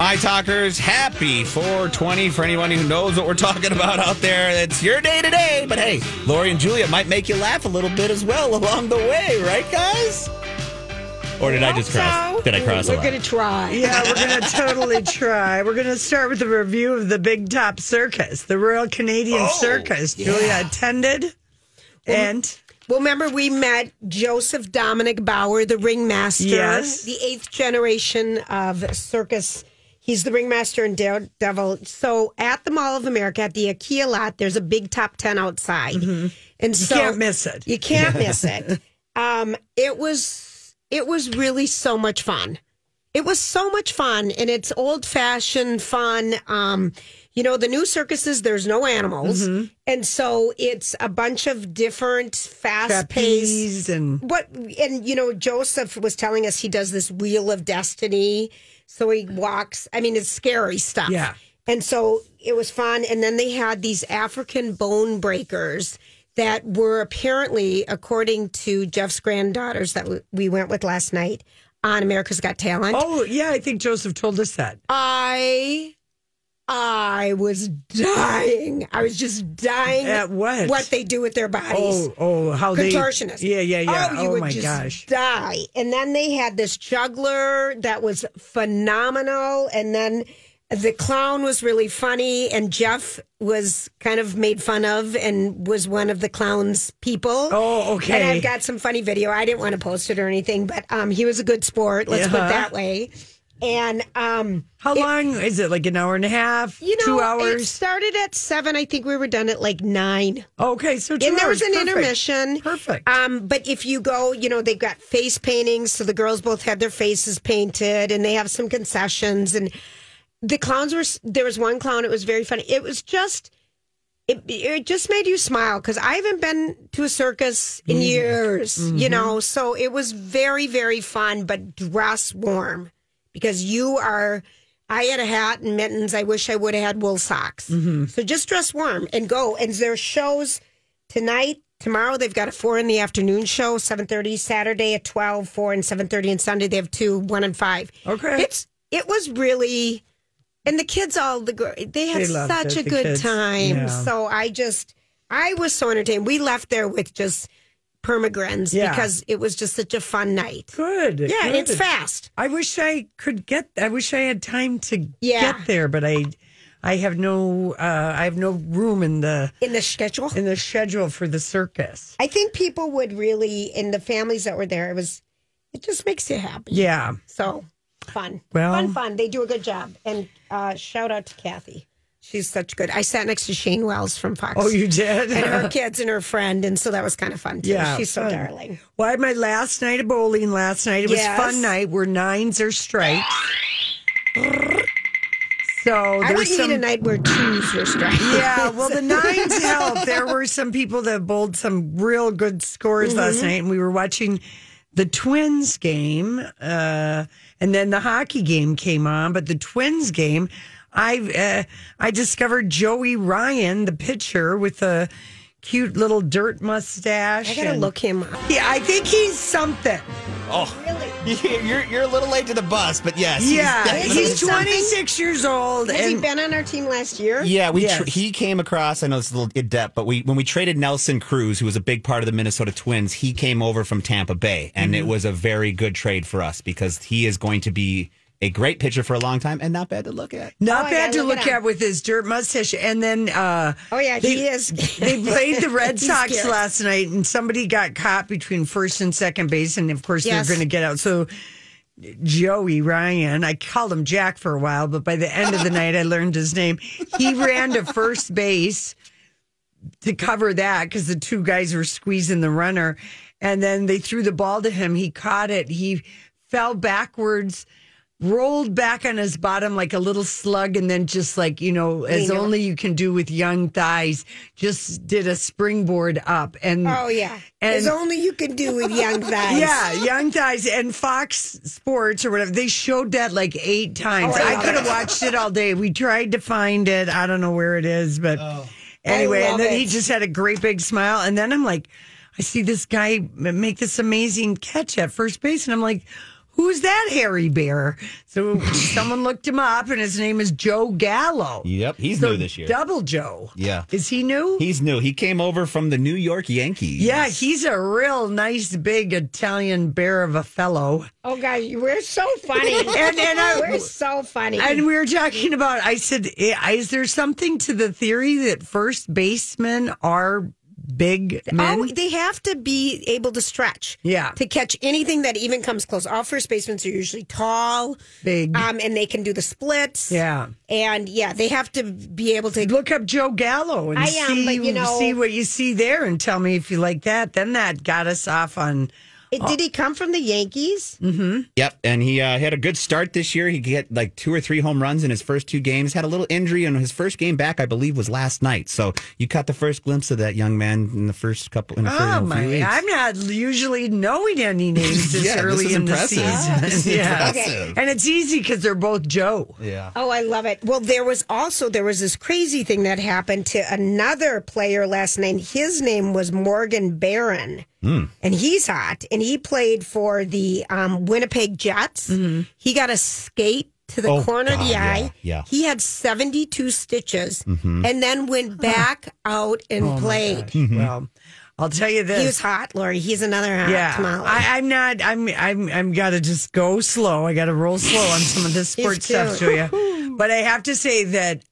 My talkers, happy 420 for anyone who knows what we're talking about out there. It's your day today. But hey, Lori and Julia might make you laugh a little bit as well along the way, right, guys? Or did I, just cross? so. Did I cross We're going to try. Yeah, we're going to totally try. We're going to start with a review of the Big Top Circus, the Royal Canadian Oh, Circus. Julia attended, and Well, remember we met Joseph Dominic Bauer, the ringmaster, Yes. the eighth generation of circus. He's the ringmaster in Daredevil. So at the Mall of America, at the IKEA lot, there's a big top ten outside, and so Mm-hmm. can't miss it. You can't miss it. Um, it was it was really so much fun. It was so much fun, and it's old fashioned fun. Um, you know, the new circuses, there's no animals, Mm-hmm. and so it's a bunch of different fast paced. and What and you know, Joseph was telling us he does this wheel of destiny. So he walks. I mean, it's scary stuff. Yeah. And so it was fun. And then they had these African bone breakers that were apparently, according to Jeff's granddaughters that we went with last night on America's Got Talent. oh yeah, I think Joseph told us that. I I was dying. I was just dying At what? What they do with their bodies. Oh, oh, how they Contortionist. Yeah, yeah, yeah. Oh, you Oh, would my just gosh. die. And then they had this juggler that was phenomenal. And then the clown was really funny. And Jeff was kind of made fun of and was one of the clown's people. Oh, okay. And I've got some funny video. I didn't want to post it or anything, but um, he was a good sport. Let's put it that way. And um, How long is it? Like an hour and a half? you know, two it hours? started at seven. I think we were done at like nine. Okay, so two and there was an Perfect. intermission. Perfect. Um, but if you go, you know, they've got face paintings, so the girls both had their faces painted, and they have some concessions. And the clowns were. There was one clown. It was very funny. It was just. It, it just made you smile because I haven't been to a circus in years, you know. So it was very, very fun, but dress warm because you are. I had a hat and mittens. I wish I would have had wool socks. Mm-hmm. So just dress warm and go. And there's shows tonight, tomorrow. They've got a four in the afternoon show, seven thirty. Saturday at 12, 4 and seven thirty, and Sunday they have two, one and five. Okay. it's it was really, and the kids all the they had They such it, a good kids. time. Yeah. So I just I was so entertained. We left there with just permagrins Yeah. because it was just such a fun night. Good. Yeah, and it's fast. I wish I could get. I wish I had time to Yeah. get there, but I, I have no. Uh, I have no room in the In the schedule, in the schedule for the circus. I think people would really, in the families that were there, it was, it just makes you happy. Yeah. So fun. Well- fun, fun. They do a good job. And uh, shout out to Kathy. She's such good. I sat next to Shane Wells from Fox. Oh, you did. and her kids and her friend. And so that was kind of fun too. Yeah, She's so fun. darling. Well, I had my last night of bowling last night. It was Yes. fun night where nines are strikes. So I there's would some. need a night where twos were striped. yeah, well, the nines help. There were some people that bowled some real good scores Mm-hmm. last night, and we were watching the Twins game, uh, and then the hockey game came on. But the Twins game, I uh, I discovered Joey Ryan, the pitcher, with a cute little dirt mustache. I gotta and- look him up. Yeah, I think he's something. Oh, Really? you're, you're a little late to the bus, but yes. he's Yeah, definitely- he's 26 years old. Has he been on our team last year? Yeah, we Yes. tr- he came across. I know it's a little in depth, but we when we traded Nelson Cruz, who was a big part of the Minnesota Twins, he came over from Tampa Bay, and Mm-hmm. it was a very good trade for us because he is going to be a great pitcher for a long time and not bad to look at. Not Oh, bad gotta look look it at with his dirt mustache. And then, uh, Oh, yeah, they, he is. they played the Red Sox scary. last night, and somebody got caught between first and second base, and of course Yes. they're going to get out. So. Joey Ryan, I called him Jack for a while, but by the end of the night, I learned his name. He ran to first base to cover that because the two guys were squeezing the runner. And then they threw the ball to him. He caught it. He fell backwards rolled back on his bottom like a little slug and then just like, you know, as Leaned over. only you can do with young thighs, just did a springboard up. And Oh yeah, And- as only you can do with young thighs. yeah, young thighs and Fox Sports or whatever. They showed that like eight times. Oh, I I, could have watched it all day. We tried to find it. I don't know where it is, but oh. anyway. And then he just had a great big smile. And then I'm like, I see this guy make this amazing catch at first base, and I'm like. Who's that hairy bear? So someone looked him up, and his name is Joe Gallo. Yep, he's So new this year. Double Joe. Yeah. Is he new? He's new. He came over from the New York Yankees. yeah, he's a real nice, big Italian bear of a fellow. Oh gosh, we're so funny, And- and I- we're so funny. And we were talking about, I said, eh, is there something to the theory that first basemen are big men? Oh, they have to be able to stretch. Yeah. To catch anything that even comes close. All first basemen are usually tall. Big. Um, and they can do the splits. yeah. And yeah, they have to be able to. Look up Joe Gallo and I am, see, but, you know- see what you see there and tell me if you like that. Then that got us off on. It- Did he come from the Yankees? Yep, and he uh, had a good start this year. He get like two or three home runs in his first two games. Had a little injury, and his first game back, I believe, was last night. So you caught the first glimpse of that young man in the first couple. In the Oh in a few my! weeks. I'm not usually knowing any names this Yeah, this early is in the impressive. season. This yeah, impressive. and it's easy because they're both Joe. yeah. Oh, I love it. Well, there was also there was this crazy thing that happened to another player last night. His name was Morgan Barron, and he's hot. And he played for the um, Winnipeg Jets. He got a skate to the Oh, corner of the God, yeah, eye. yeah. He had seventy two stitches, and then went back out and played. Well, I'll tell you this. He was hot, Lori. He's another hot Yeah, tamale. I, I'm not. I'm. I'm. I'm got to just go slow. I got to roll slow on some of this sports cute. stuff, Julia. But I have to say that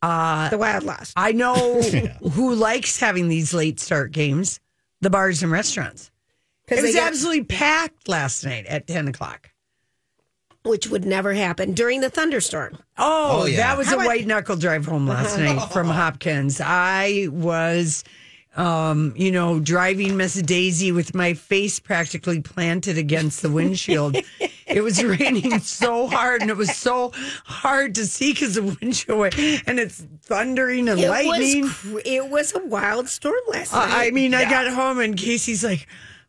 uh, the Wild lost. I know who likes having these late start games: the bars and restaurants. It was got- absolutely packed last night at ten o'clock. which would never happen during the thunderstorm. Oh, Oh, yeah. that was How a about- white knuckle drive home last night from Hopkins. I was, um, you know, driving Miss Daisy with my face practically planted against the windshield. it was raining so hard, and it was so hard to see because the windshield, and it's thundering and It lightning. was cr- it was a wild storm last night. I I mean, I got home and Casey's like.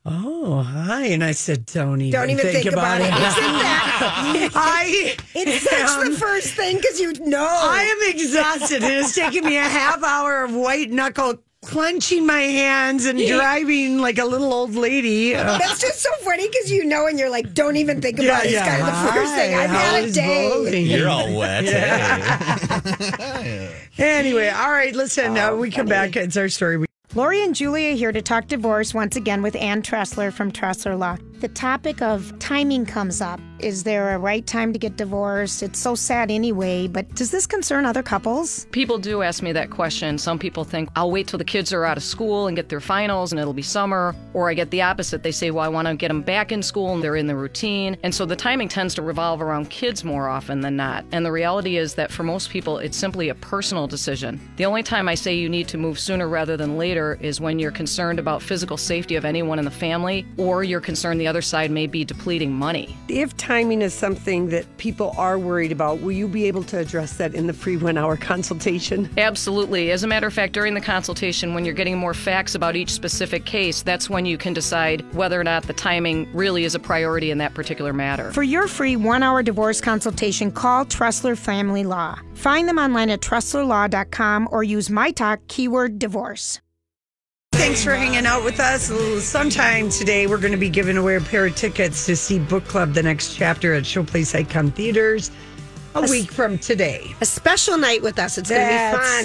Oh, hi. And I said, don't even, Don't even think, about, it. Isn't that? I It's such am- the first thing because you know. I am exhausted. It has taken me a half hour of white knuckle clenching my hands and driving like a little old lady. Uh, That's just so funny because you know, and you're like, don't even think about it. It's kind of the first thing. I've Hi, had a day. voting? You're all wet. Hey. Anyway, all right, listen, uh, we come back. It's our story. Lori and Julia here to talk divorce once again with Ann Tressler from Tressler Law. The topic of timing comes up. Is there a right time to get divorced? It's so sad anyway, but does this concern other couples? People do ask me that question. Some people think I'll wait till the kids are out of school and get their finals and it'll be summer. Or I get the opposite. They say, well, I want to get them back in school and they're in the routine. And so the timing tends to revolve around kids more often than not. And the reality is that for most people, it's simply a personal decision. The only time I say you need to move sooner rather than later is when you're concerned about physical safety of anyone in the family or you're concerned the other side may be depleting money. If timing is something that people are worried about, will you be able to address that in the free one hour consultation? Absolutely. As a matter of fact, during the consultation, when you're getting more facts about each specific case, that's when you can decide whether or not the timing really is a priority in that particular matter. For your free one hour divorce consultation, call Tressler Family Law. Find them online at TresslerLaw.com or use my talk keyword divorce. Thanks for hanging out with us. Sometime today, we're going to be giving away a pair of tickets to see Book Club, the next chapter at Showplace Icon Theaters, a week from today. A special night with us. It's going to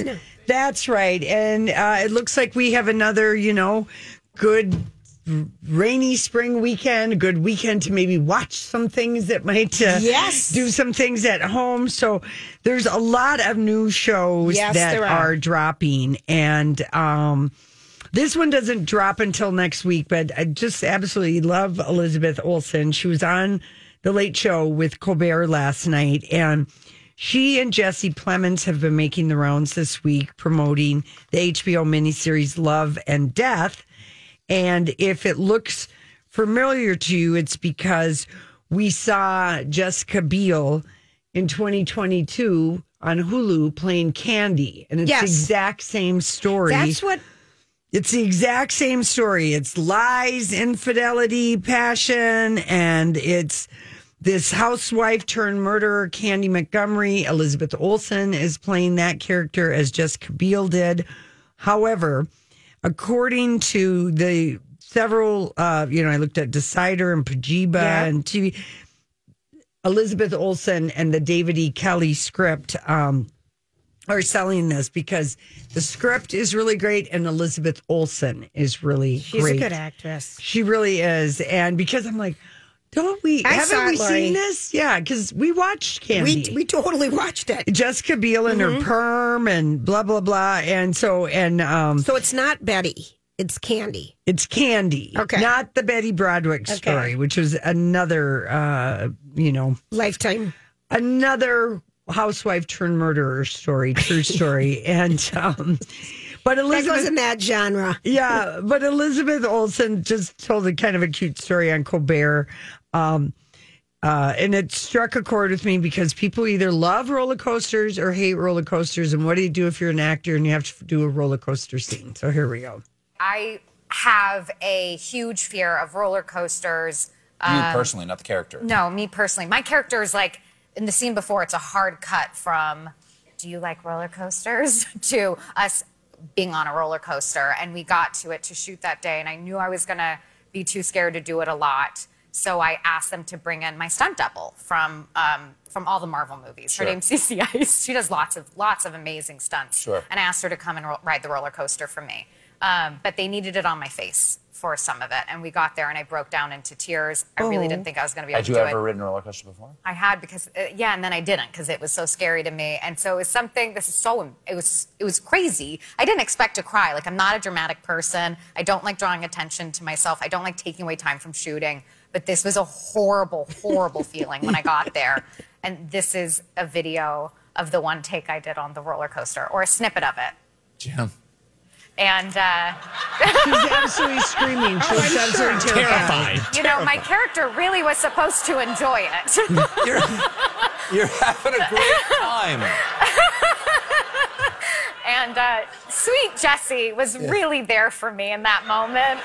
be fun. That's right. And uh, it looks like we have another, you know, good rainy spring weekend, a good weekend to maybe watch some things that might uh, Yes. do some things at home. So there's a lot of new shows Yes, that are. are dropping. And um, this one doesn't drop until next week, but I just absolutely love Elizabeth Olsen. She was on The Late Show with Colbert last night. And she and Jesse Plemons have been making the rounds this week promoting the HBO miniseries Love and Death. And if it looks familiar to you, it's because we saw Jessica Biel in 2022 on Hulu playing Candy, and it's Yes. the exact same story. That's what It's the exact same story. It's lies, infidelity, passion, and it's this housewife turned murderer, Candy Montgomery. Elizabeth Olsen is playing that character as Jessica Biel did. However, according to the several, uh, you know, I looked at Decider and Pajiba Yeah. and TV. Elizabeth Olsen and the David E. Kelley script um, are selling this because the script is really great and Elizabeth Olsen is really great. she's great. a good actress. She really is, and because I'm like, don't we? I haven't we Lori. seen this? Yeah, because we watched Candy. We we totally watched it. Jessica Biel and Mm-hmm. her perm and blah blah blah, and so and um, So it's not Betty. It's Candy. it's Candy, Okay. not the Betty Broderick story, which was another, uh, you know, Lifetime. another housewife turned murderer story, true story, and um, but That Elizabeth goes in that genre. yeah, but Elizabeth Olsen just told a kind of a cute story on Colbert. Um, uh, and it struck a chord with me because people either love roller coasters or hate roller coasters. And what do you do if you're an actor and you have to do a roller coaster scene? So here we go. I have a huge fear of roller coasters. You personally, not the character. No, me personally. My character is like in the scene before, it's a hard cut from do you like roller coasters to us being on a roller coaster. And we got to it to shoot that day. And I knew I was going to be too scared to do it a lot. So I asked them to bring in my stunt double from um, from all the Marvel movies. Her Sure. name's Cece Ice. She does lots of lots of amazing stunts. Sure. And I asked her to come and ro- ride the roller coaster for me. Um, but they needed it on my face for some of it. And we got there and I broke down into tears. I really didn't think I was going to be able Had to you do ever it. ridden a roller coaster before? I had because uh, yeah, and then I didn't because it was so scary to me. And so it was something. This is so it was it was crazy. I didn't expect to cry. Like I'm not a dramatic person. I don't like drawing attention to myself. I don't like taking away time from shooting. But this was a horrible, horrible feeling when I got there. And this is a video of the one take I did on the roller coaster, or a snippet of it. Jim. And uh, She's absolutely screaming. She was absolutely terrified. Terrified. you know, my character really was supposed to enjoy it. You're, you're having a great time. And uh, sweet Jessie was really there for me in that moment.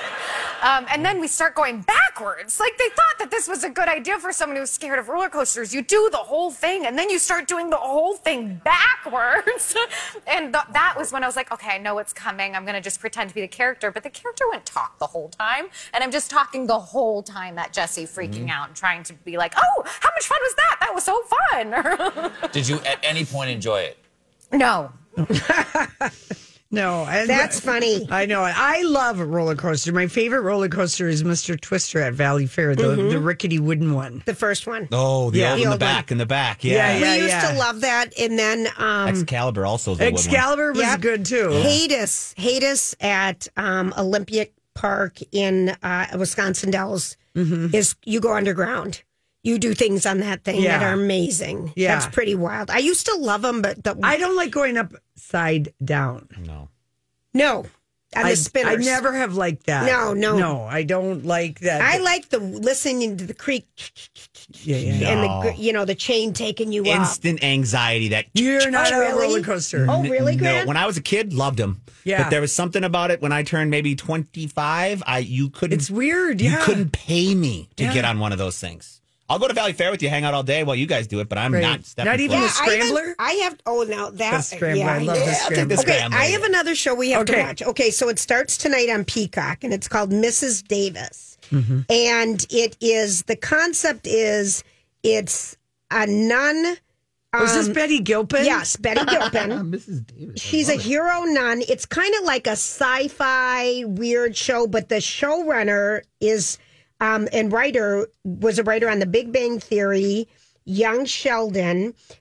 Um, and then we start going backwards. Like they thought that this was a good idea for someone who's scared of roller coasters. You do the whole thing, and then you start doing the whole thing backwards. and th- that was when I was like, okay, I know what's coming. I'm going to just pretend to be the character. But the character wouldn't talk the whole time. And I'm just talking the whole time that Jessie freaking out and trying to be like, oh, how much fun was that? That was so fun. Did you at any point enjoy it? no. No, I, That's funny. I know. I love a roller coaster. My favorite roller coaster is Mr. Twister at Valleyfair, the, Mm-hmm. the rickety wooden one. The first one. Oh, the Yeah. old The in the old one. back, in the back. Yeah. Yeah, yeah we used yeah. to love that, and then um, Excalibur also is a wood one. Excalibur was Yep. good too. Hades, Hades at um, Olympic Park in uh, Wisconsin Dells Mm-hmm. is you go underground. You do things on that thing that are amazing. Yeah. That's pretty wild. I used to love them, but the, I don't like going upside down. No. no on the I, spinners. I never have liked that. No, no. no. I don't like that. I like the listening to the creek Yeah, yeah. and the you know the chain taking you up. Instant anxiety that You're oh, not Oh, a roller coaster. Oh, really, no, Grant? when I was a kid, loved them. Yeah. But there was something about it when I turned maybe 25, I you couldn't It's weird. Yeah. You couldn't pay me to Yeah. get on one of those things. I'll go to Valleyfair with you, hang out all day while you guys do it, but I'm Right. not stepping Not even foot. a I even- scrambler? I, have. Oh, now that The scrambler. Yeah, I love yeah. the scrambler. Okay, scrambler. I have another show we have Okay. to watch. Okay, so it starts tonight on Peacock, and it's called Mrs. Davis, Mm-hmm. and it is the concept is it's a nun. Was this Betty Gilpin? Yes, Betty Gilpin. Mrs. Davis. She's a hero nun. It's kind of like a sci-fi weird show, but the showrunner is um, and writer was a writer on The Big Bang Theory, Young Sheldon,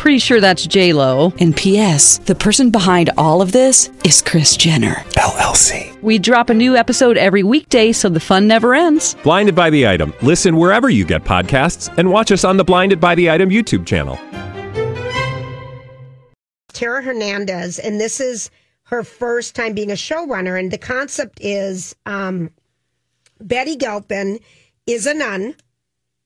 Pretty sure that's J Lo. And P.S. The person behind all of this is Kris Jenner LLC. We drop a new episode every weekday, so the fun never ends. Blinded by the item. Listen wherever you get podcasts, and watch us on the Blinded by the Item YouTube channel. Tara Hernandez, and this is her first time being a showrunner. And the concept is um, Betty Gilpin is a nun,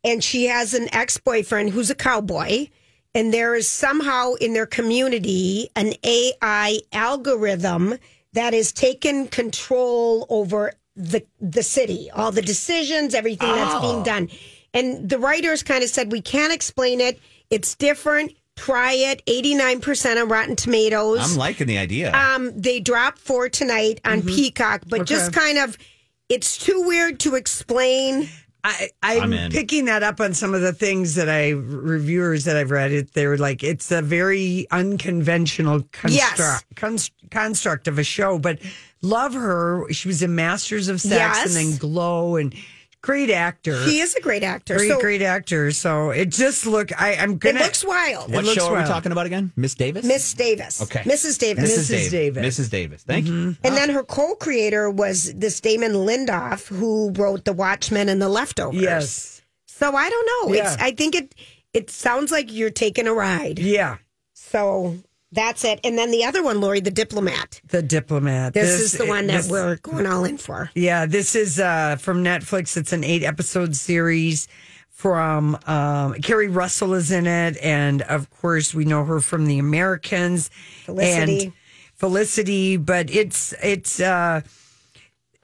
and she has an ex boyfriend who's a cowboy. And there is somehow in their community an AI algorithm that has taken control over the the city, all the decisions, everything that's being done. And the writers kind of said, we can't explain it. It's different. Try it. 89% on Rotten Tomatoes. I'm liking the idea. Um, they dropped four tonight on Peacock, but just kind of, it's too weird to explain. I, I'm I'm, picking that up on some of the things that I reviewers that I've read. It they're like it's a very unconventional construct Yes. const, construct of a show, but love her. She was in Masters of Sex Yes. and then Glow and great actor. He is a great actor. great, so great actor. So it just look. I, I'm gonna. It looks wild. what looks show are we talking about again? Miss Davis? Miss Davis. Okay. Mrs. Davis. Mrs. Mrs. Davis. Davis. Mrs. Davis. Thank you. Mm-hmm. And then her co-creator was this Damon Lindelof, who wrote The Watchmen and The Leftovers. yes. So I don't know. It's. I think it. It sounds like you're taking a ride. Yeah. So that's it. And then the other one, Lori, The Diplomat. The diplomat. This, is the one that this- we're going all in for. Yeah, this is uh, from Netflix. It's an eight episode series from um, Keri Russell is in it, and of course we know her from The Americans, Felicity. and Felicity. But it's it's uh,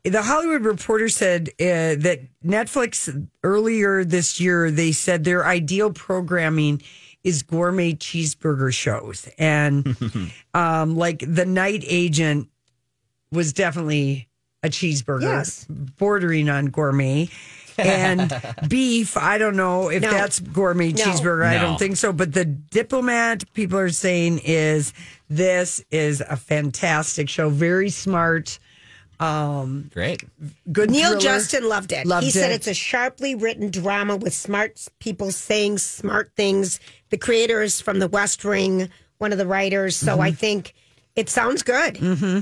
the Hollywood Reporter said uh, that Netflix earlier this year they said their ideal programming is gourmet cheeseburger shows, and um, like the Night Agent was definitely a cheeseburger, Yes. bordering on gourmet. And beef, I don't know if No. that's gourmet No. cheeseburger. I don't think so. But the diplomat, people are saying is this is a fantastic show. Very smart. Um, Great. good. Neil thriller. Justin loved it. Loved he said it. it's a sharply written drama with smart people saying smart things. The creator is from The West Wing, one of the writers. So Mm-hmm. I think it sounds good.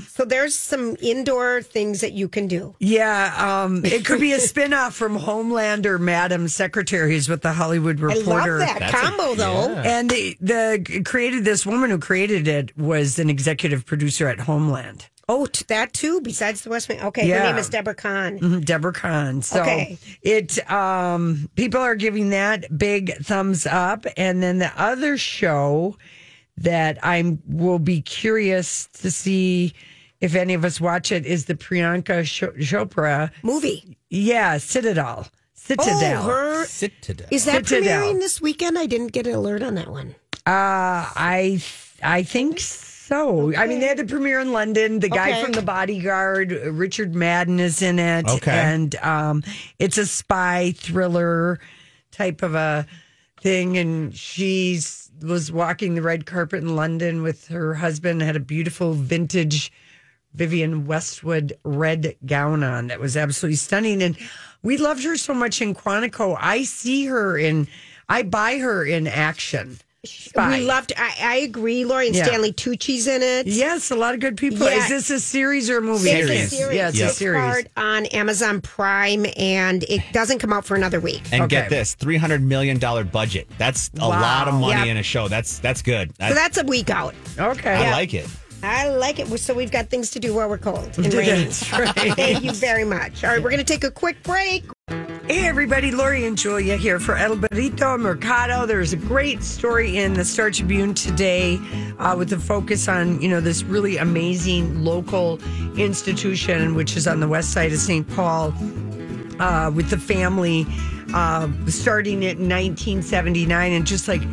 So there's some indoor things that you can do. Yeah, um, it could be a spin-off from Homeland or Madam Secretaries with the Hollywood I Reporter. love that That's a- combo, though. yeah. And the, the created this woman who created it was an executive producer at Homeland, Oh, t- that too. Besides the West Wing. Okay, her name is Debora Cahn. Mhm, Debora Cahn. So Okay. it um, people are giving that big thumbs up, and then the other show that I'm will be curious to see if any of us watch it is the Priyanka Cho- Chopra. Movie. Yeah, Citadel. Citadel. Oh, her. Sit today. Is that Citadel. premiering this weekend? I didn't get an alert on that one. Uh, I I think so. I mean, they had the premiere in London. The guy Okay. from The Bodyguard, Richard Madden, is in it. Okay. and um, it's a spy thriller type of a thing. And she's was walking the red carpet in London with her husband. Had a beautiful vintage Vivienne Westwood red gown on that was absolutely stunning. And we loved her so much in Quantico. I see her in. I buy her in action. Spy. We loved. I, I agree. Lori and Yeah. Stanley Tucci's in it. Yes, a lot of good people. Yeah. Is this a series or a movie? It's a Series. series. Yeah, it's a series. part on Amazon Prime, and it doesn't come out for another week. And Okay. get this, three hundred million dollar budget. That's a lot of money Yep. in a show. That's that's good. I, So that's a week out. Okay. I like it. I like it. So we've got things to do while we're cold and rainy. That's right. Thank you very much. All right, we're going to take a quick break. Hey everybody, Lori and Julia here for El Burrito Mercado. There's a great story in the Star Tribune today uh, with a focus on, you know, this really amazing local institution, which is on the west side of St. Paul, uh, with the family uh, starting it in 1979 and just like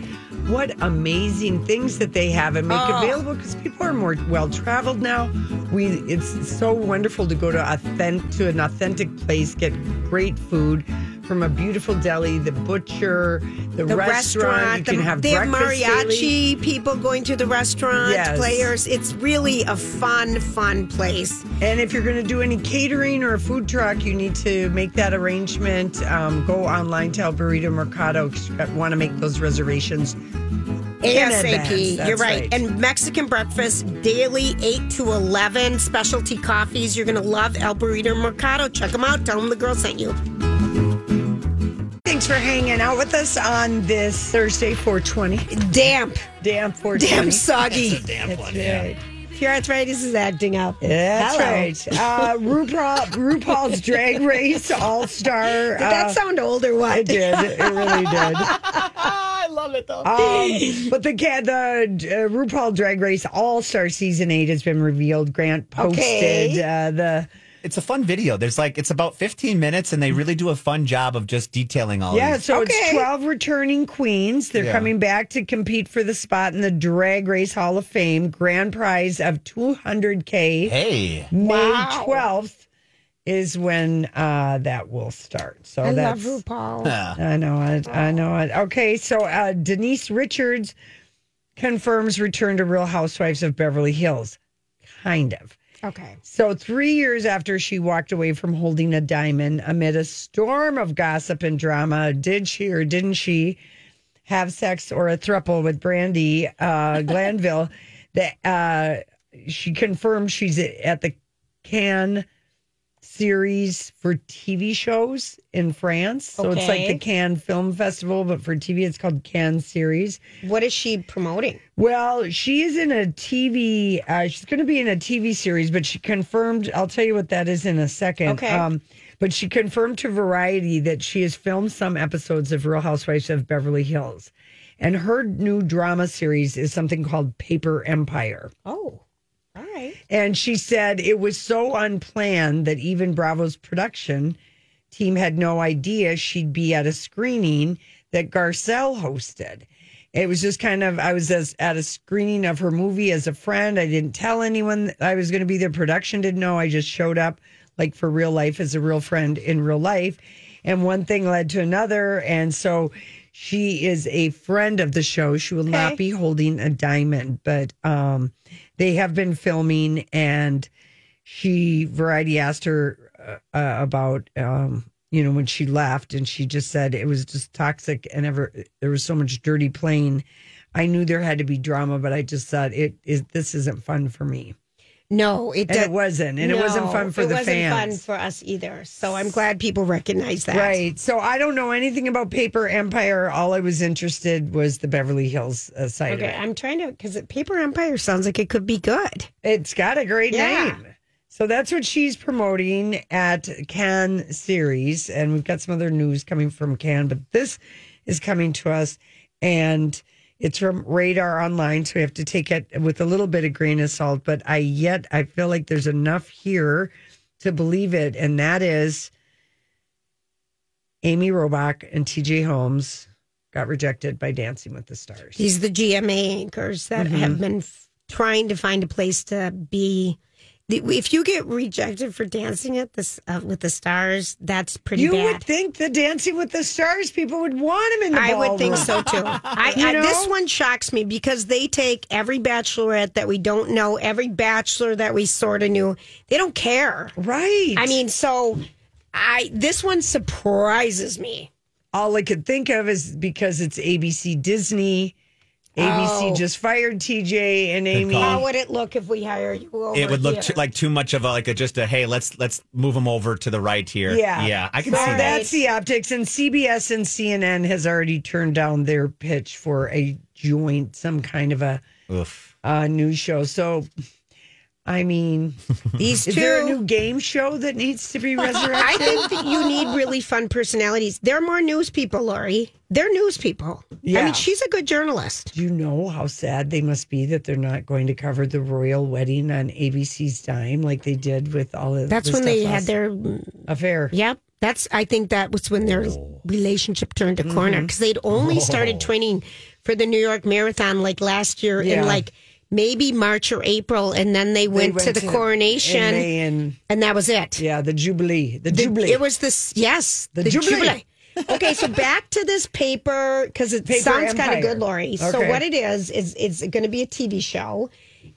what amazing things that they have and make Oh. available because people are more well traveled now. We it's so wonderful to go to authentic to an authentic place, get great food from a beautiful deli, the butcher, the, The restaurant. restaurant, you the, can have they have mariachi daily. people going to the restaurant, Yes. players. It's really a fun, fun place. And if you're going to do any catering or a food truck, you need to make that arrangement. Um, go online to El Burrito Mercado. Want to make those reservations. ASAP. You're right. And Mexican breakfast daily, 8 to 11. Specialty coffees. You're going to love El Burrito Mercado. Check them out. Tell them the girl sent you. Thanks for hanging out with us on this Thursday, 420. Damp. Damp 420. Damn soggy. That's a damp That's one, right. yeah. Your arthritis is acting up. Yeah. That's Hello. right. Uh, RuPaul, RuPaul's Drag Race All Star. Did that sound old or what? It did. It really did. I love it though. Um, but the ca- the uh, RuPaul Drag Race All Star Season Eight has been revealed. Grant posted Okay. uh, the It's a fun video. There's like it's about 15 minutes, and they really do a fun job of just detailing all. yeah. these. So Okay. it's twelve returning queens. They're Yeah. coming back to compete for the spot in the Drag Race Hall of Fame. Grand prize of two hundred k. Hey, May Wow. twelfth is when uh, that will start. So I love that's RuPaul. I know it. I know it. Okay, so uh, Denise Richards confirms return to Real Housewives of Beverly Hills. Kind of. Okay. So, three years after she walked away from holding a diamond amid a storm of gossip and drama, did she or didn't she have sex or a throuple with Brandi uh, Glanville? that uh, she confirmed she's at the Cannes series for TV shows in France. So it's like the Cannes Film Festival, but for TV, it's called Cannes series. What is she promoting? Well, she is in a TV. Uh, she's going to be in a TV series, but she confirmed. I'll tell you what that is in a second. Okay. Um, but she confirmed to Variety that she has filmed some episodes of Real Housewives of Beverly Hills, and her new drama series is something called Paper Empire. Oh, right. And she said it was so unplanned that even Bravo's production team had no idea she'd be at a screening that Garcelle hosted. It was just kind of, I was as, at a screening of her movie as a friend. I didn't tell anyone that I was going to be there. Production didn't know. I just showed up like for real life as a real friend in real life. And one thing led to another. And so she is a friend of the show. She will not be holding a diamond, but um, they have been filming and she variety asked her uh, uh, about um you know when she left and she just said it was just toxic and ever there was so much dirty playing. I knew there had to be drama but i just thought it is this isn't fun for me No, it, it wasn't and it wasn't fun for it the wasn't fans fun for us either. So I'm glad people recognize that. right so i don't know anything about paper empire all i was interested was the beverly hills uh, side Okay, I'm trying to because Paper Empire sounds like it could be good. It's got a great Yeah. name. So that's what she's promoting at Can series. And we've got some other news coming from Can, but this is coming to us and it's from Radar Online. So we have to take it with a little bit of grain of salt. But I yet I feel like there's enough here to believe it. And that is Amy Robach and TJ Holmes got rejected by Dancing with the Stars. These are the GMA anchors that Mm-hmm. have been f- trying to find a place to be. If you get rejected for dancing at this uh, with the stars, that's pretty You bad. would think the Dancing with the Stars people would want him in the I would think so too. I, You I, this one shocks me because they take every bachelorette that we don't know, every bachelor that we sort of knew. They don't care, Right. I mean, so I this one surprises me. all I could think of is because it's ABC Disney. ABC Oh. just fired TJ and Amy. How would it look if we hire you over it would look too, like too much of a like a just a hey let's let's move them over to the right here. Yeah. yeah, I can So see that. that's the optics. And CBS and CNN has already turned down their pitch for a joint, some kind of a Oof. uh, news show. So I mean, These is there a new game show that needs to be resurrected? I think that you need really fun personalities. They're more news people, Lori. They're news people. Yeah. I mean, she's a good journalist. Do you know how sad they must be that they're not going to cover the royal wedding on ABC's dime like they did with all of That's the when stuff they had their affair. Yep. That's I think that was when their oh. relationship turned a corner mm-hmm. because they'd only Oh. started training for the New York Marathon like last year Yeah. in like maybe March or April, and then they went, to the coronation, in May and, and that was it. yeah, the jubilee, the, The- jubilee. It was this yes, The Jubilee. okay, so back to this paper because it Paper sounds kind of good, Lori. So what it is is it's going to be a TV show,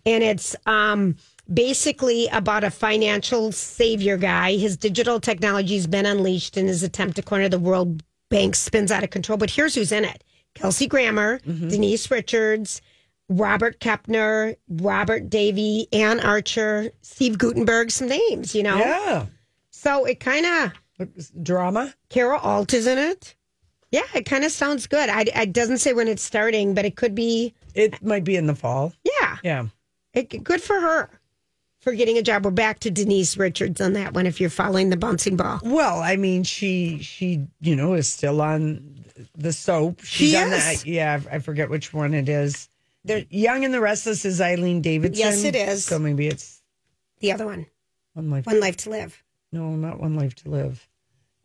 and it's um basically about a financial savior guy. His digital technology's been unleashed in his attempt to corner the World Bank spins out of control. But here's who's in it: Kelsey Grammer, Mm-hmm. Denise Richards. Robert Kepner, Robert Davi, Anne Archer, Steve Guttenberg, some names, you know? Yeah. So it kind of drama. Carol Alt is in it. Yeah, it kind of sounds good. I, it doesn't say when it's starting, but it could be. It might be in the fall. Yeah, Yeah. it, good for her for getting a job. We're back to Denise Richards on that one. If you're following the bouncing ball, Well, I mean, she she you know is still on the soap. She's She on is. that. Yeah, I forget which one it is. They're Young and the Restless is Eileen Davidson. Yes, it is. So maybe it's the other one, one life. One Life to Live. No, not one life to live.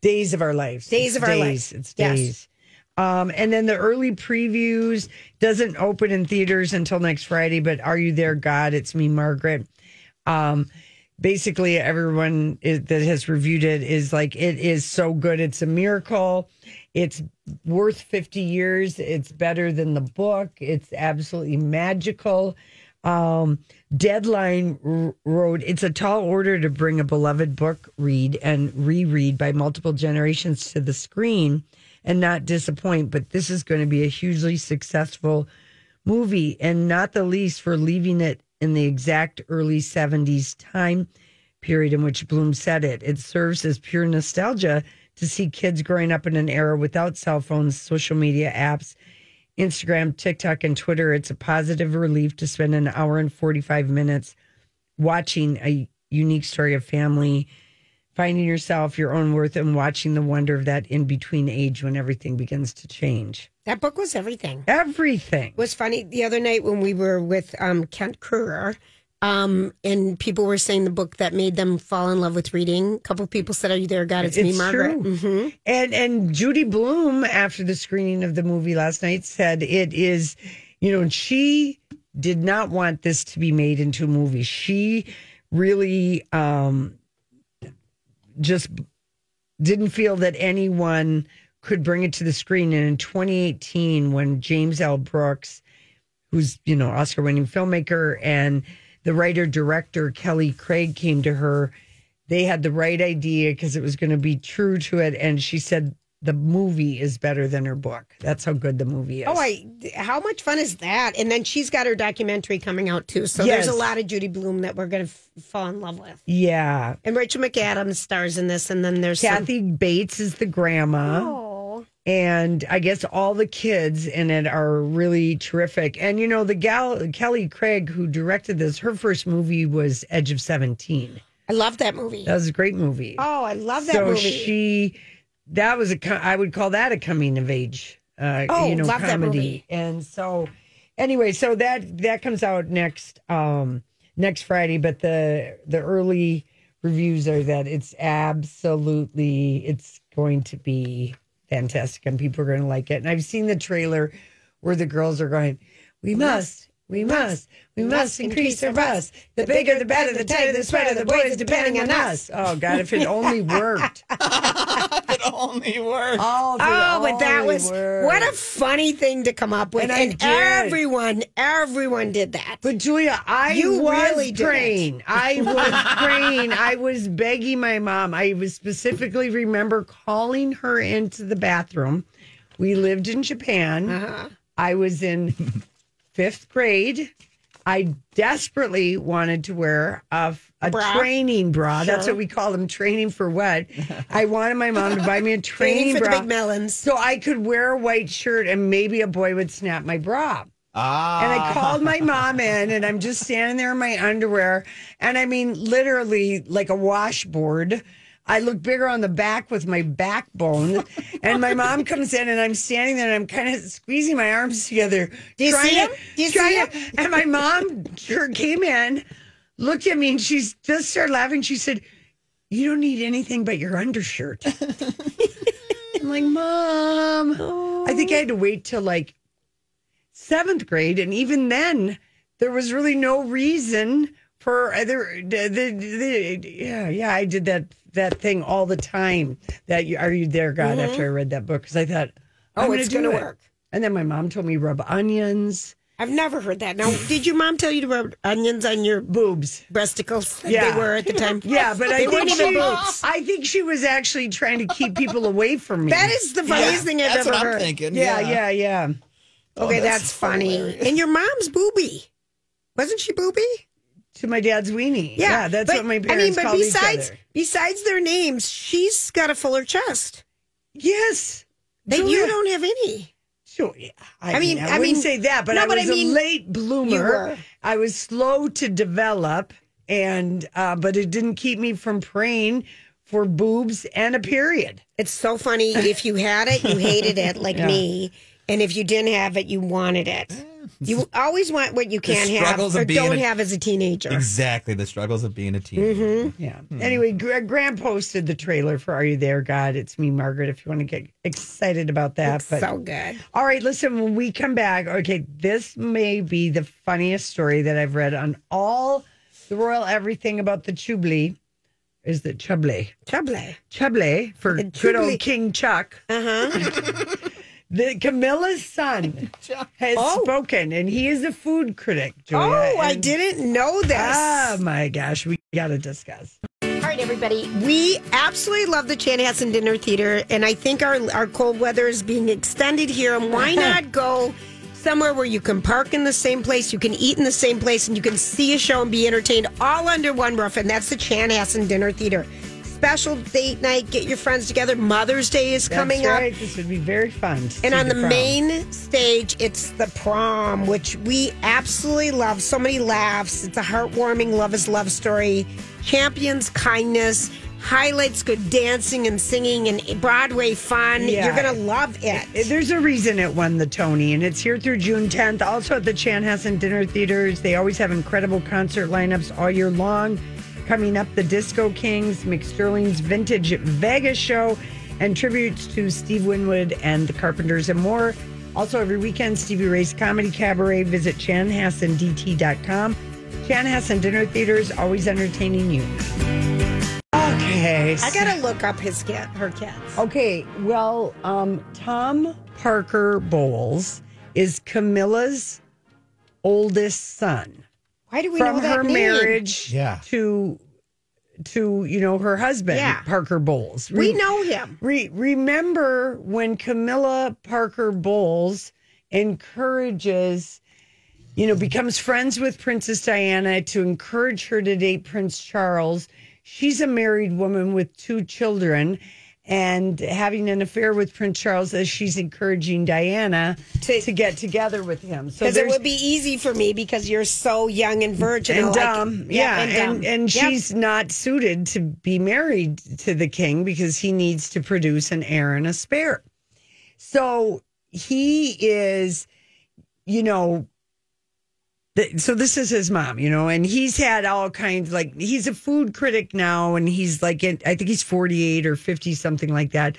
Days of our lives. Days It's of Our. Lives. It's Yes. days. Um, and then the early previews doesn't open in theaters until next Friday. But Are You There, God? It's me, Margaret. Um, basically, everyone is, that has reviewed it is like it is so good. It's a miracle. It's worth fifty years. It's better than the book. It's absolutely magical. Um, Deadline wrote, It's a tall order to bring a beloved book read and reread by multiple generations to the screen and not disappoint. But this is going to be a hugely successful movie, and not the least for leaving it in the exact early 70s time period in which Blume said it. It serves as pure nostalgia to see kids growing up in an era without cell phones, social media apps, Instagram, TikTok, and Twitter. It's a positive relief to spend an hour and 45 minutes watching a unique story of family, finding yourself, your own worth, and watching the wonder of that in between age when everything begins to change. That book was everything. Everything It was funny the other night when we were with um, Kent Krueger. Um, and people were saying the book that made them fall in love with reading. A couple of people said, "Are you there, God? It's, me, Margaret." true. hmm And and Judy Blume, after the screening of the movie last night, said it is, you know, she did not want this to be made into a movie. She really um just didn't feel that anyone could bring it to the screen. And in 2018, when James L. Brooks, who's, you know, Oscar winning filmmaker, and the writer director Kelly Craig came to her, they had the right idea because it was going to be true to it. And she said the movie is better than her book. That's how good the movie is. Oh, I how much fun is that? And then she's got her documentary coming out too. So there's a lot of Judy Blume that we're going to f- fall in love with. yeah. And Rachel McAdams stars in this, and then there's some- Kathy Bates is the grandma. Oh. And I guess all the kids in it are really terrific. And you know, the gal Kelly Craig who directed this, her first movie was Edge of 17. I love that movie. That was a great movie. Oh, I love that so movie. she that was a I would call that a coming of age uh Oh, you know love that comedy. movie. And so anyway, so that that comes out next um next Friday, but the the early reviews are that it's absolutely it's going to be fantastic and people are going to like it. And I've seen the trailer where the girls are going, "We must, we must, we must increase our bus. The bigger, the better, the tighter, the sweater, the boys depending on us." Oh God, if it only worked. it only worked. Oh, Oh, but that was what a funny thing to come up with, And and, everyone, everyone did that. But Julia, I You was really praying. I was praying. I was begging my mom. I was specifically remember calling her into the bathroom. We lived in Japan. Uh-huh. I was in fifth grade. I desperately wanted to wear a, a Bra. training bra. That's what we call them, training for what? I wanted my mom to buy me a training, Training for the bra big melons. so I could wear a white shirt and maybe a boy would snap my bra. Ah. And I called my mom in, and I'm just standing there in my underwear. And I mean, literally like a washboard. I look bigger on the back with my backbone. and my mom comes in, and I'm standing there, and I'm kind of squeezing my arms together. Do you trying see him? Do you see to- And my mom came in, looked at me, and she just started laughing. She said, You don't need anything but your undershirt. I'm like, Mom. I think I had to wait till like seventh grade, and even then, there was really no reason for either. The, the, the, yeah, yeah, I did that that thing all the time. That you, are you there, God? Mhm. After I read that book, because I thought, Oh, I'm it's do gonna it. work. And then my mom told me rub onions. I've never heard that. Now, did your mom tell you to rub onions on your boobs, breasticles? Yeah. They were at the time. Yeah, but I think she. I think she was actually trying to keep people away from me. That is the funniest thing I've that's ever what I'm heard. thinking, Yeah, yeah. yeah, yeah. Okay, Oh, that's, that's funny. And your mom's booby. Wasn't she booby? To my dad's weenie. Yeah, Yeah, that's but, what my parents. I mean, but besides besides their names, she's got a fuller chest. Yes. And Julia- you don't have any. Sure. yeah. I, I mean, mean- I, I wouldn't mean- say that, but no, I but I mean, a late bloomer. I was slow to develop, and uh, but it didn't keep me from praying for boobs and a period. It's so funny. If you had it, you hated it, like Yeah. me. And if you didn't have it, you wanted it. You always want what you can't have or don't a- have as a teenager. Exactly. The struggles of being a teen. Mm-hmm. Yeah. Anyway, Gra- Graham posted the trailer for "Are You There, God?" It's me, Margaret. If you want to get excited about that, It's so good. All right, listen, when we come back, okay, this may be the funniest story that I've read on all the royal everything about the Chubli. Is the Chublé? Chublé. Chublé for The good old King Chuck. Uh huh. The Camilla's son has Oh. spoken, and he is a food critic. Julia, Oh, I didn't know this. Oh my gosh, we got to discuss. All right, everybody. We absolutely love the Chanhassen Dinner Theater, and I think our our cold weather is being extended here. And why not go somewhere where you can park in the same place, you can eat in the same place, and you can see a show and be entertained all under one roof? And that's the Chanhassen Dinner Theater. Special date night, get your friends together. Mother's Day is coming That's up. This would be very fun. And on the, prom. main stage, it's the prom, which we absolutely love. So many laughs. It's a heartwarming love is love story. Champions kindness, highlights good dancing and singing and Broadway fun. Yeah. You're going to love it. There's a reason it won the Tony, and it's here through June 10th. Also at the Chanhassen Dinner Theaters, they always have incredible concert lineups all year long. Coming up, the Disco Kings, Mick Sterling's Vintage Vegas Show, and tributes to Steve Winwood and the Carpenters and more. Also, every weekend, Stevie Ray's Comedy Cabaret. Visit chanhassendt.com. Chanhassen Dinner Theaters, always entertaining you. Okay. I got to look up his cat, her cats. Okay, well, um, Tom Parker Bowles is Camilla's oldest son Why do we from know that her name? marriage Yeah. to to you know her husband Yeah. Parker Bowles. We know him. Re- remember when Camilla Parker Bowles encourages, you know, becomes friends with Princess Diana to encourage her to date Prince Charles. She's a married woman with two children and having an affair with Prince Charles as she's encouraging Diana to, get together with him. So Because it would be easy for me because you're so young and virginal. and like- dumb. yeah, and and, dumb. and, Yep. she's not suited to be married to the king because he needs to produce an heir and a spare. So he is, you know, so this is his mom, you know, and he's had all kinds like he's a food critic now, and he's like in, I think he's forty eight or fifty something like that.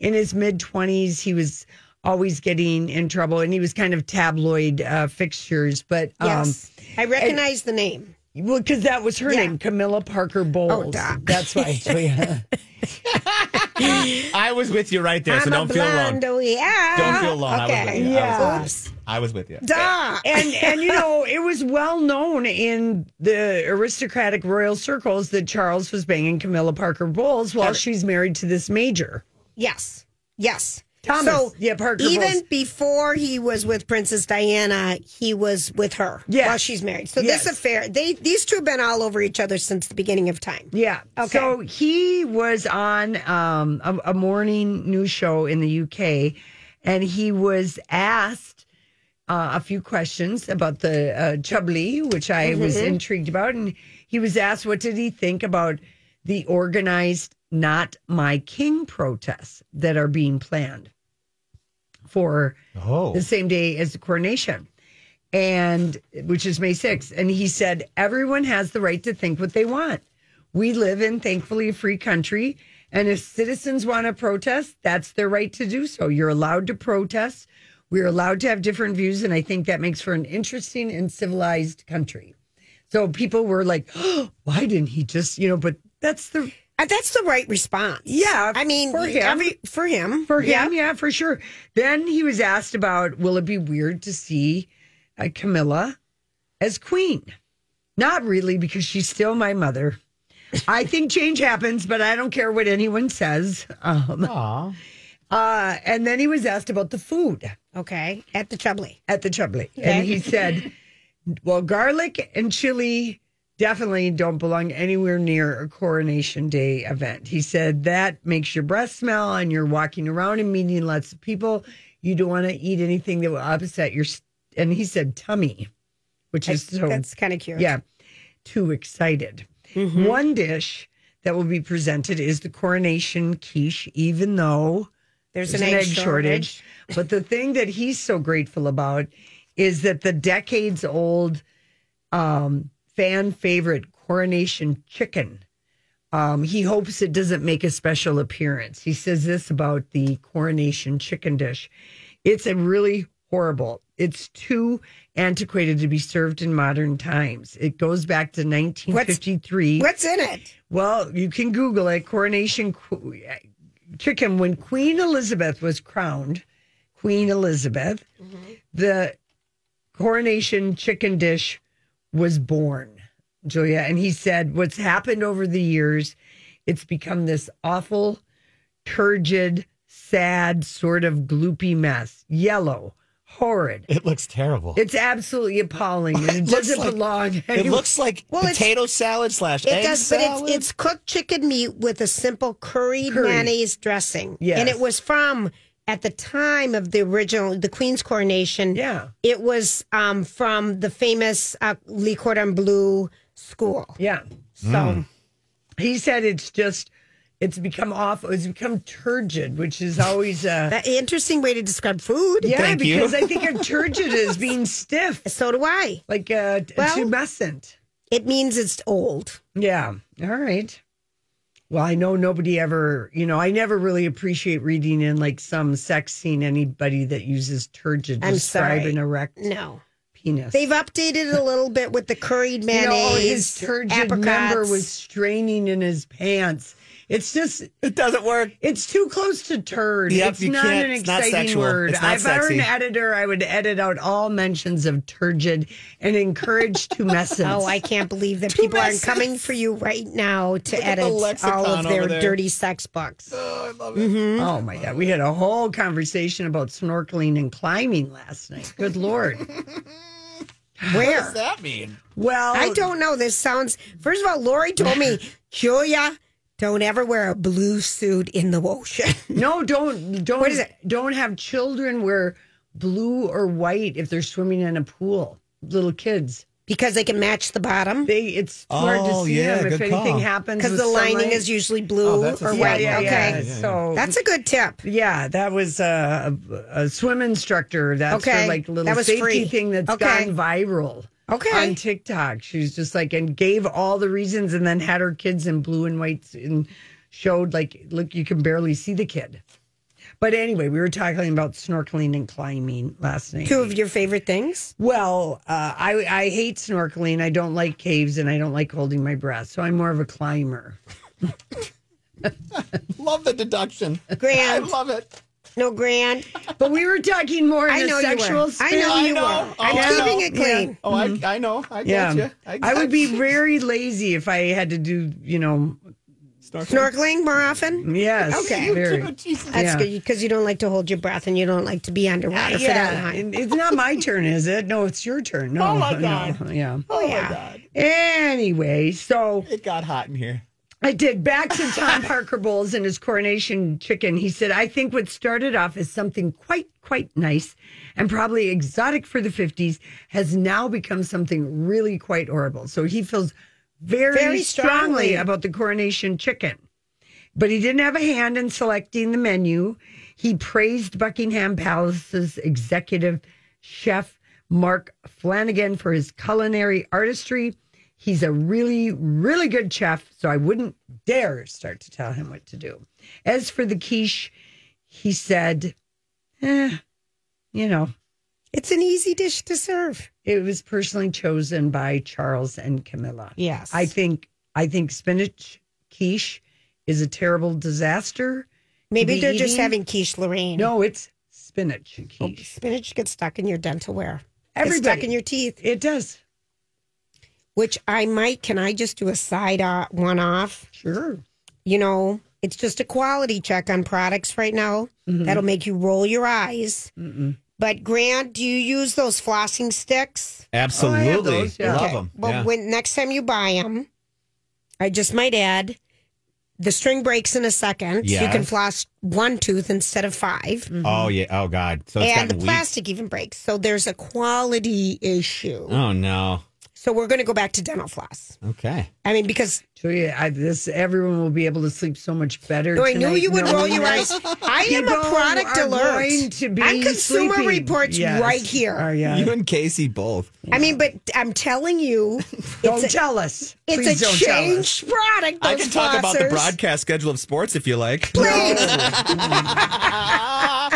In his mid twenties, he was always getting in trouble, and he was kind of tabloid uh, fixtures. But um, Yes. I recognize the name. Well, because that was her Yeah. name, Camilla Parker oh, Bowles. Oh. That's why. Julia. I was with you right there, so I'm don't feel alone. oh, yeah. Don't feel alone. I was with you. I was Yeah. Oops. I was with you. Duh. and and you know it was well known in the aristocratic royal circles that Charles was banging Camilla Parker Bowles while she's married to this major. Yes. Yes. Thomas, So yeah, Parker even Bowles. before he was with Princess Diana, he was with her Yes. while she's married. So Yes. this affair, they these two have been all over each other since the beginning of time. Yeah. Okay. So he was on um, a, a morning news show in the UK, and he was asked uh, a few questions about the uh, Chubby, which I was Mhm. intrigued about. And he was asked, what did he think about the organized Not My King protests that are being planned for Oh. the same day as the coronation? And which is May 6th. And he said, everyone has the right to think what they want. We live in, thankfully, a free country. And if citizens want to protest, that's their right to do so. You're allowed to protest. We're allowed to have different views. And I think that makes for an interesting and civilized country. So people were like, oh, why didn't he just, you know, but that's the. Uh, That's the right response. Yeah, I mean, for him. every- for him, For yeah. him, yeah, for sure. Then he was asked about will it be weird to see uh, Camilla as queen? Not really, because she's still my mother. I think change happens, but I don't care what anyone says. Um, uh, and then he was asked about the food. Okay, at the Chubby. At the Chubby. Okay. And he said, well, garlic and chili definitely don't belong anywhere near a coronation day event. He said that makes your breath smell and you're walking around and meeting lots of people. You don't want to eat anything that will upset your, st- and he said tummy, which is I- so. that's kinda cute. Yeah. Too excited. Mhm. One dish that will be presented is the coronation quiche, even though There's an egg shortage. But the thing that he's so grateful about is that the decades old um, fan favorite coronation chicken. Um, he hopes it doesn't make a special appearance. He says this about the coronation chicken dish. It's a really horrible. It's too antiquated to be served in modern times. It goes back to 1953. What's in it? Well, you can Google it. Coronation qu- chicken. When Queen Elizabeth was crowned, Queen Elizabeth, the coronation chicken dish was born, Julia. And he said, what's happened over the years, it's become this awful, turgid, sad, sort of gloopy mess. Yellow, horrid. It looks terrible. It's absolutely appalling. And it, It doesn't like- belong. It looks like Well, potato salad slash It egg does, but it's, it's cooked chicken meat with a simple curried Curry. mayonnaise dressing. Yes. And it was from at the time of the original, the Queen's coronation. Yeah. It was um, from the famous uh, Le Cordon Bleu school. Yeah. So He said it's just it's become awful. It's become turgid, which is always that interesting way to describe food. yeah, Thank you. because I think of turgid is being stiff, So do I. like uh Well- tumescent. It means it's old. Yeah. All right. Well, I know nobody ever, you know, I never really appreciate reading in like some sex scene anybody that uses turgid to I'm describe sorry. an erect No. penis. They've updated it a little bit with the curried You know, mayonnaise. his turgid apricots. member was straining in his pants. It's just it doesn't work. It's too close to turd. Yep, it's you not can't- an it's not exciting sexual. word. It's not if I were an editor, I would edit out all mentions of turgid and encourage to tumescence. Oh, I can't believe that people aren't coming for you right now to Look edit all of their dirty sex books. Oh, I love Mm-hmm. Oh my god, we had a whole conversation about snorkeling and climbing last night. Good lord. What Where? does that mean? Well, I don't know. This sounds. First of all, Lori told me, Julia, don't ever wear a blue suit in the ocean. No, don't don't What is it? don't have children wear blue or white if they're swimming in a pool. Little kids. because they can match the bottom. They it's hard to Oh, see yeah, them if good anything call. happens. Because with the lining is usually blue Oh, or smart white. Yeah, yeah, okay. yeah. So That's a good tip. Yeah, that was uh, a, a swim instructor. That's Okay. her like little That was safety free. thing that's Okay. gone viral. Okay. On TikTok. She was just like and gave all the reasons and then had her kids in blue and whites and showed like look you can barely see the kid. But anyway, we were talking about snorkeling and climbing last night. Two of your favorite things. Well, uh, I I hate snorkeling. I don't like caves and I don't like holding my breath. So I'm more of a climber. Love the deduction. Grant. I love it. No, Grant. But we were talking more in I a know you sexual were. spin. I know you know. were. Oh, I'm I keeping know. it clean. Oh, I, I know. I get Yeah, you. I, would be very lazy if I had to do, you know, Snorkeling more often? yes. Okay. very. That's Yeah. good because you don't like to hold your breath and you don't like to be underwater for that Yeah, long. and it's not my turn, is it? No, it's your turn. No, Oh, my no, God. yeah. Oh, yeah. God. Anyway, so It got hot in here. I did. Back to Tom Parker Bowles and his coronation chicken. He said, I think what started off as something quite, quite nice and probably exotic for the 50s has now become something really quite horrible. So he feels very, Very strongly strongly. about the coronation chicken. But he didn't have a hand in selecting the menu. He praised Buckingham Palace's executive chef, Mark Flanagan, for his culinary artistry. He's a really, really good chef, so I wouldn't dare start to tell him what to do. As for the quiche, he said, eh, you know, It's an easy dish to serve. it was personally chosen by Charles and Camilla. Yes. I think I think spinach quiche is a terrible disaster. Maybe they're just having quiche Lorraine. No, it's spinach Oh, quiche. spinach gets stuck in your dental wear. Everybody. stuck in your teeth. It does. Which I might. Can I just do a side uh, one off? Sure. You know, it's just a quality check on products right now. Mm-hmm. That'll make you roll your eyes. But Grant, do you use those flossing sticks? Absolutely. those, yeah. Love Okay. them. Well, when next time you buy them, I just might add the string breaks in a second. So you can floss one tooth instead of 5 Oh, yeah. Oh, God. So it's and the weak. plastic even breaks. So there's a quality issue. Oh, no. So we're going to go back to dental floss. Okay. I mean, because So yeah, I, this everyone will be able to sleep so much better. No, I knew tonight you would roll knowing your that eyes. I am a people product are alert. Going to be I'm Consumer sleeping. Reports Yes. right here. Oh, are ya? You and Casey both. I mean, but I'm telling you, Don't it's a, tell us. it's Please a don't tell us. changed product. I those can talk about the flossers. broadcast schedule of sports if you like. Please.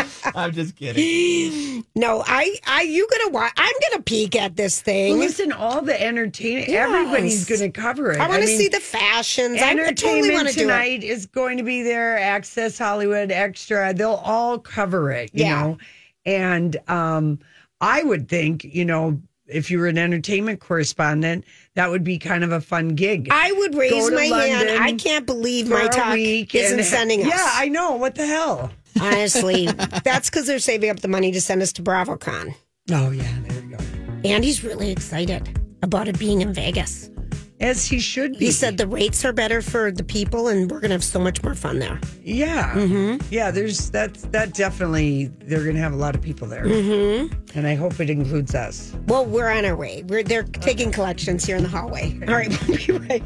I'm just kidding. No, I, I, you gonna watch? I'm gonna peek at this thing. Well, listen, all the entertainment, Yes. everybody's going to cover it. I want to see the fashions. I, I totally Entertainment want to do it. tonight is going to be there. Access Hollywood Extra. They'll all cover it. You Yeah. know, and um, I would think you know if you were an entertainment correspondent, that would be kind of a fun gig. I would raise Go to my hand. I can't believe my talk isn't and- sending us. Yeah, I know. What the hell? Honestly, that's because they're saving up the money to send us to BravoCon. Oh yeah, there you go. And he's really excited about it being in Vegas. As he should be. He said the rates are better for the people, and we're gonna have so much more fun there. Yeah, Mm-hmm. yeah. There's that. That definitely. They're going to have a lot of people there, Mm-hmm. and I hope it includes us. Well, we're on our way. We're they're taking collections here in the hallway. All right, we'll be right